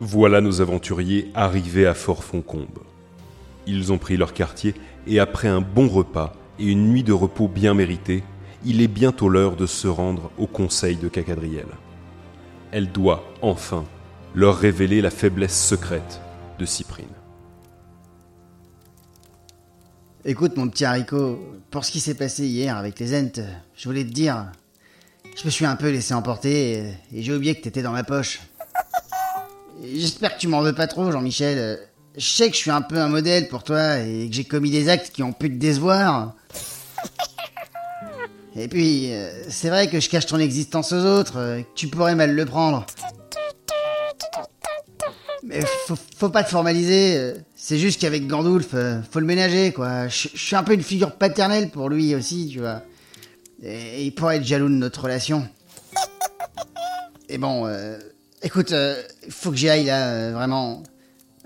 Voilà nos aventuriers arrivés à Fort Foncombe. Ils ont pris leur quartier et après un bon repas et une nuit de repos bien méritée, il est bientôt l'heure de se rendre au conseil de Cacadriel. Elle doit, enfin, leur révéler la faiblesse secrète de Cyprine. Écoute, mon petit haricot, pour ce qui s'est passé hier avec les Ents, je voulais te dire. Je me suis un peu laissé emporter et, et j'ai oublié que t'étais dans ma poche. J'espère que tu m'en veux pas trop, Jean-Michel. Je sais que je suis un peu un modèle pour toi et que j'ai commis des actes qui ont pu te décevoir. Et puis, euh, c'est vrai que je cache ton existence aux autres, euh, que tu pourrais mal le prendre. Mais faut, faut pas te formaliser, euh, c'est juste qu'avec Gandulf, faut le ménager, quoi. Je je suis un peu une figure paternelle pour lui aussi, tu vois. Et il pourrait être jaloux de notre relation. Et bon, euh, écoute, euh, faut que j'y aille là, euh, vraiment.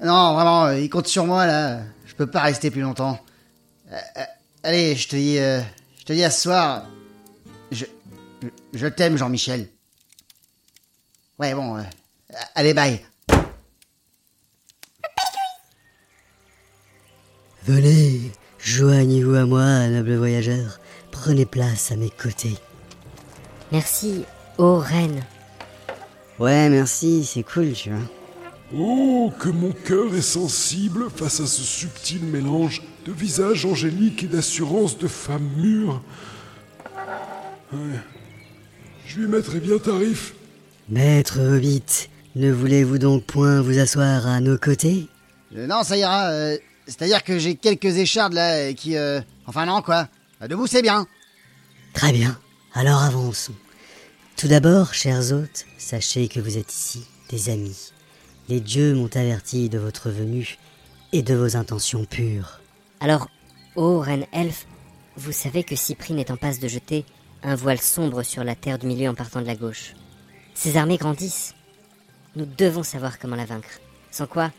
Non, vraiment, euh, il compte sur moi là. Je peux pas rester plus longtemps. Euh, euh, allez, je te dis, euh, je te dis à ce soir. Je, je, je t'aime, Jean-Michel. Ouais, bon, euh, allez, bye. Venez, joignez-vous à moi, noble voyageur. Prenez place à mes côtés. Merci, ô reine. Ouais, merci, c'est cool, tu vois. Oh, que mon cœur est sensible face à ce subtil mélange de visage angélique et d'assurance de femme mûre. Ouais. Je lui mettrai bien tarif. Maître Hobbit, ne voulez-vous donc point vous asseoir à nos côtés? Euh, non, ça ira. euh, C'est-à-dire que j'ai quelques échardes là euh, qui... euh, Enfin non, quoi. Euh, Debout, c'est bien. Très bien, alors avançons. Tout d'abord, chers hôtes, sachez que vous êtes ici des amis. Les dieux m'ont averti de votre venue et de vos intentions pures. Alors, ô reine elfe, vous savez que Cyprine est en passe de jeter un voile sombre sur la terre du milieu en partant de la gauche. Ses armées grandissent. Nous devons savoir comment la vaincre. Sans quoi,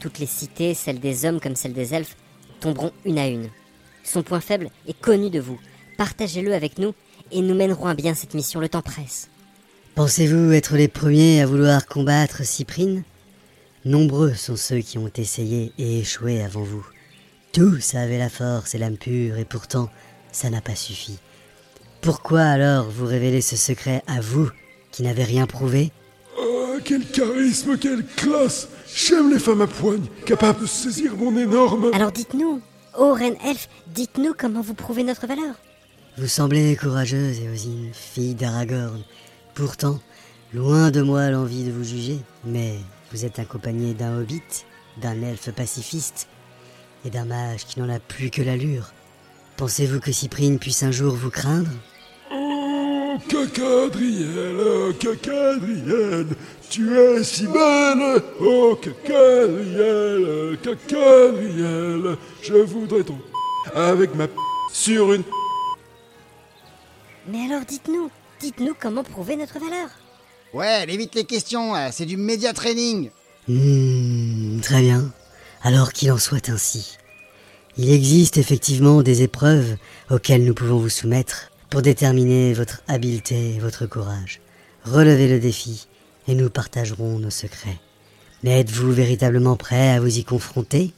toutes les cités, celles des hommes comme celles des elfes, tomberont une à une. Son point faible est connu de vous. Partagez-le avec nous et nous mènerons à bien cette mission. Le temps presse. Pensez-vous être les premiers à vouloir combattre Cyprine? Nombreux sont ceux qui ont essayé et échoué avant vous. Tous avaient la force et l'âme pure et pourtant ça n'a pas suffi. Pourquoi alors vous révéler ce secret à vous qui n'avez rien prouvé? Ah, quel charisme, quelle classe J'aime les femmes à poigne, capables de saisir mon énorme... Alors dites-nous, ô reine elfe, dites-nous comment vous prouvez notre valeur. Vous semblez courageuse, Éosine, fille d'Aragorn. Pourtant, loin de moi l'envie de vous juger, mais vous êtes accompagné d'un hobbit, d'un elfe pacifiste et d'un mage qui n'en a plus que l'allure. Pensez-vous que Cyprine puisse un jour vous craindre? Oh, Cacadriel, Cacadriel, tu es si belle Oh, Cacadriel, Cacadriel, je voudrais ton... avec ma... sur une... Mais alors dites-nous, dites-nous comment prouver notre valeur. Ouais, elle évite les questions, là, c'est du média training. Hmm, très bien. Alors qu'il en soit ainsi. Il existe effectivement des épreuves auxquelles nous pouvons vous soumettre pour déterminer votre habileté et votre courage. Relevez le défi et nous partagerons nos secrets. Mais êtes-vous véritablement prêt à vous y confronter?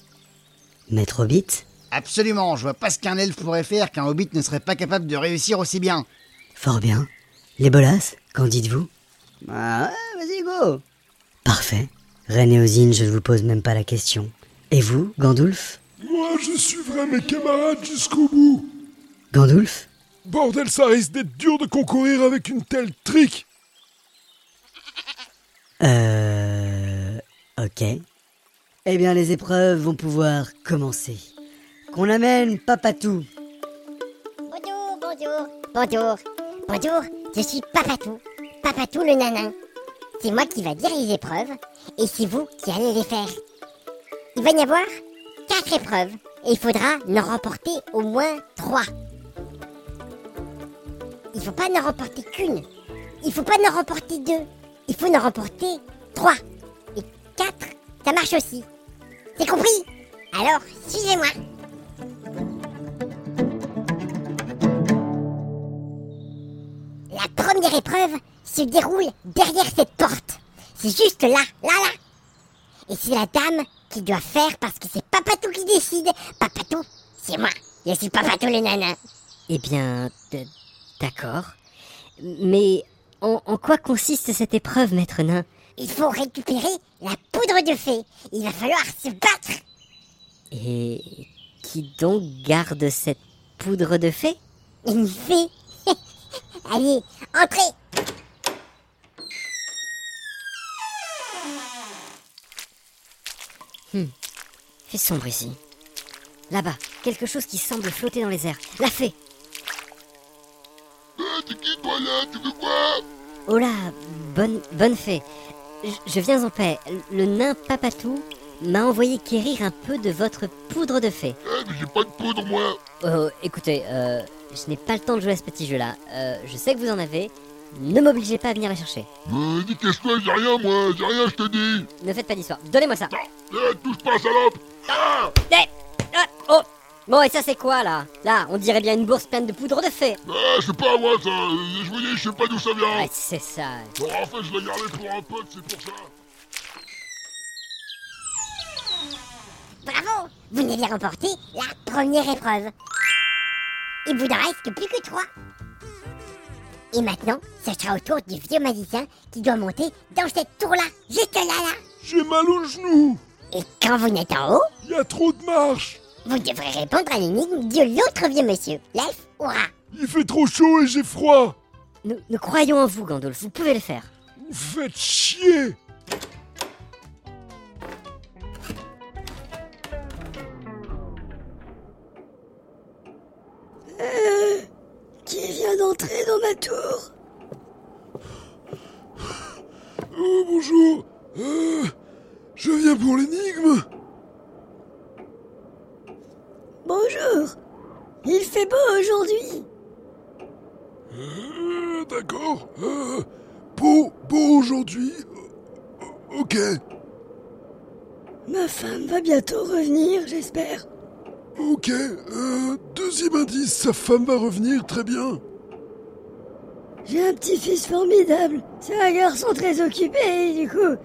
Maître Hobbit? Absolument, je vois pas ce qu'un elfe pourrait faire qu'un hobbit ne serait pas capable de réussir aussi bien. Fort bien. Les bolas, qu'en dites-vous? Ah ouais, vas-y, go Parfait. Reine Éosine, je ne vous pose même pas la question. Et vous, Gandulf? Moi, je suivrai mes camarades jusqu'au bout Gandulf? Bordel, ça risque d'être dur de concourir avec une telle trique Euh... Ok. Eh bien, les épreuves vont pouvoir commencer. Qu'on amène Papatou. Bonjour, bonjour, bonjour, bonjour, je suis Papatou, Papatou le nanin. C'est moi qui va dire les épreuves et c'est vous qui allez les faire. Il va y avoir quatre épreuves et il faudra en remporter au moins trois. Il faut pas en remporter qu'une, il faut pas en remporter deux, il faut en remporter trois. Et quatre, ça marche aussi. C'est compris? Alors, suivez-moi. Première épreuve se déroule derrière cette porte. C'est juste là, là, là. Et c'est la dame qui doit faire parce que c'est Papatou qui décide. Papatou, c'est moi. Je suis Papatou le nanan. Eh bien, d'accord. Mais en, en quoi consiste cette épreuve, maître nain? Il faut récupérer la poudre de fée. Il va falloir se battre. Et qui donc garde cette poudre de fée? Une fée. Allez, entrez. Fait sombre ici. Là-bas, quelque chose qui semble flotter dans les airs. La fée C'est qui toi là Tu veux quoi? Oh là, bonne, bonne fée. Je, je viens en paix. Le nain Papatou m'a envoyé quérir un peu de votre poudre de fée. Eh, mais j'ai pas de poudre moi Oh, écoutez, euh, je n'ai pas le temps de jouer à ce petit jeu-là. Euh, je sais que vous en avez. Ne m'obligez pas à venir la chercher. Mais dis casse-toi, j'ai rien moi, j'ai rien je te dis Ne faites pas d'histoire. Donnez-moi ça. Eh, touche pas salope Ah Eh Ah Oh Bon, et ça c'est quoi là? Là, on dirait bien une bourse pleine de poudre de fée. Ah, c'est pas à moi ça Je vous dis, je sais pas d'où ça vient Ouais, c'est ça. Bon, en fait, je l'ai gardé pour un pote, c'est pour ça Bravo. Vous n'avez remporté la première épreuve. Il vous ne reste que plus que trois. Et maintenant, ce sera au tour du vieux magicien qui doit monter dans cette tour-là, juste là, là. J'ai mal au genou Et quand vous n'êtes en haut, Il y a trop de marche vous devrez répondre à l'énigme de l'autre vieux monsieur, l'elfe ou rat. Il fait trop chaud et j'ai froid Nous, nous croyons en vous, Gandalf. Vous pouvez le faire. Vous faites chier d'entrer dans ma tour Oh, bonjour Euh, Je viens pour l'énigme Bonjour Il fait beau aujourd'hui Euh, D'accord. Euh, beau, beau aujourd'hui. Ok. Ma femme va bientôt revenir, j'espère. Ok. Euh, deuxième indice, sa femme va revenir, très bien. J'ai un petit-fils formidable. C'est un garçon très occupé, du coup.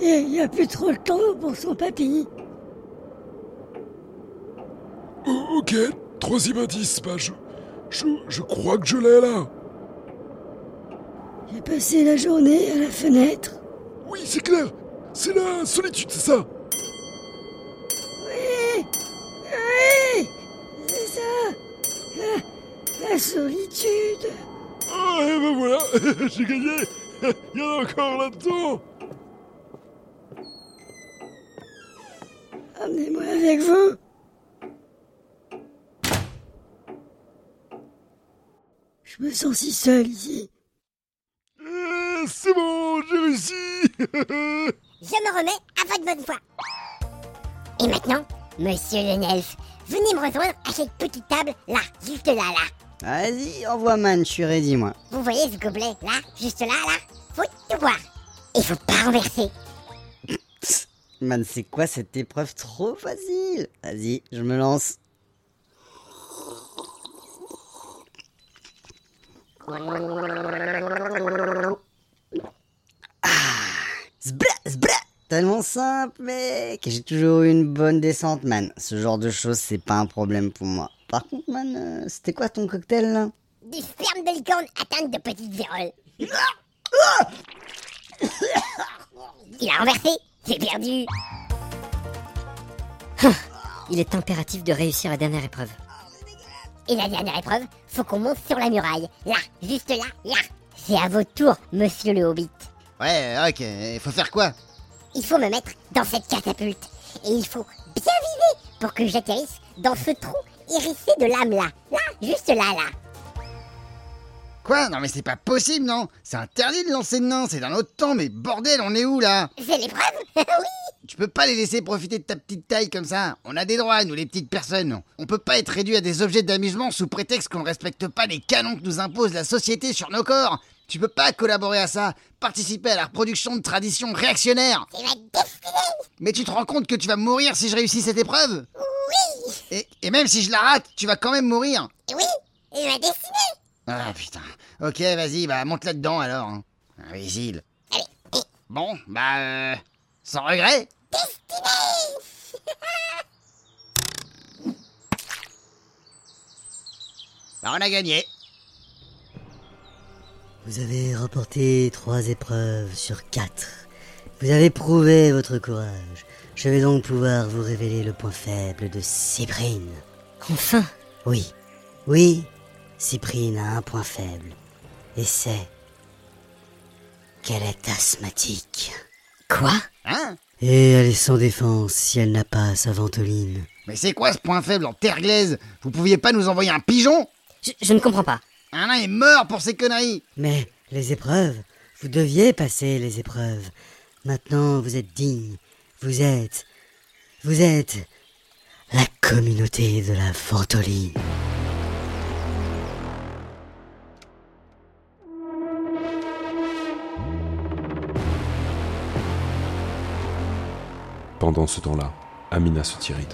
Et il n'y a plus trop le temps pour son papy. Euh, ok. Troisième indice, bah je, je, je crois que je l'ai là. J'ai passé la journée à la fenêtre. Oui, c'est clair. C'est la solitude, c'est ça. Oui Oui C'est ça la, la solitude. j'ai gagné. Il y en a encore là-dedans. Amenez-moi avec vous. Je me sens si seul ici. Euh, c'est bon, j'ai réussi. Je me remets à votre bonne foi. Et maintenant, monsieur le Nelf, venez me rejoindre à cette petite table là, juste là, là. Vas-y, envoie man, je suis ready moi. Vous voyez ce gobelet là, juste là, là Faut tout boire. Il faut pas renverser. Man, c'est quoi cette épreuve trop facile? Vas-y, je me lance. Ah, zbra, zbra. Tellement simple, mec. J'ai toujours eu une bonne descente, man. Ce genre de choses, c'est pas un problème pour moi. Par contre, man, euh, c'était quoi ton cocktail là? Du sperme de licorne atteinte de petites véroles. Il a renversé, j'ai perdu. Il est impératif de réussir la dernière épreuve. Et la dernière épreuve, faut qu'on monte sur la muraille. Là, juste là, là. C'est à votre tour, monsieur le hobbit. Ouais, ok. Faut faire quoi? Il faut me mettre dans cette catapulte. Et il faut bien viser pour que j'atterrisse dans ce trou hérissé de lame là. Là, juste là, là. Quoi? Non mais c'est pas possible, non C'est interdit de lancer de nains, c'est d'un autre temps, mais bordel, on est où là? C'est l'épreuve? Oui Tu peux pas les laisser profiter de ta petite taille comme ça. On a des droits, nous les petites personnes. On peut pas être réduit à des objets d'amusement sous prétexte qu'on ne respecte pas les canons que nous impose la société sur nos corps. Tu peux pas collaborer à ça, participer à la reproduction de traditions réactionnaires. C'est ma destinée Mais tu te rends compte que tu vas mourir si je réussis cette épreuve? Oui et, et même si je la rate, tu vas quand même mourir. Oui C'est ma destinée Ah putain. Ok, vas-y, bah monte là-dedans alors. hein. Imbécile. Allez, et Bon, bah euh, Sans regret Bah, on a gagné. Vous avez remporté trois épreuves sur quatre. Vous avez prouvé votre courage. Je vais donc pouvoir vous révéler le point faible de Cyprine. Enfin Oui, oui, Cyprine a un point faible. Et c'est qu'elle est asthmatique. Quoi? Hein? Et elle est sans défense si elle n'a pas sa ventoline. Mais c'est quoi ce point faible en terre glaise? Vous pouviez pas nous envoyer un pigeon? Je, je ne comprends pas. Un nain est mort pour ces conneries Mais les épreuves, vous deviez passer les épreuves. Maintenant, vous êtes digne. Vous êtes. Vous êtes. La communauté de la ventoline. Pendant ce temps-là, Amina se tiride.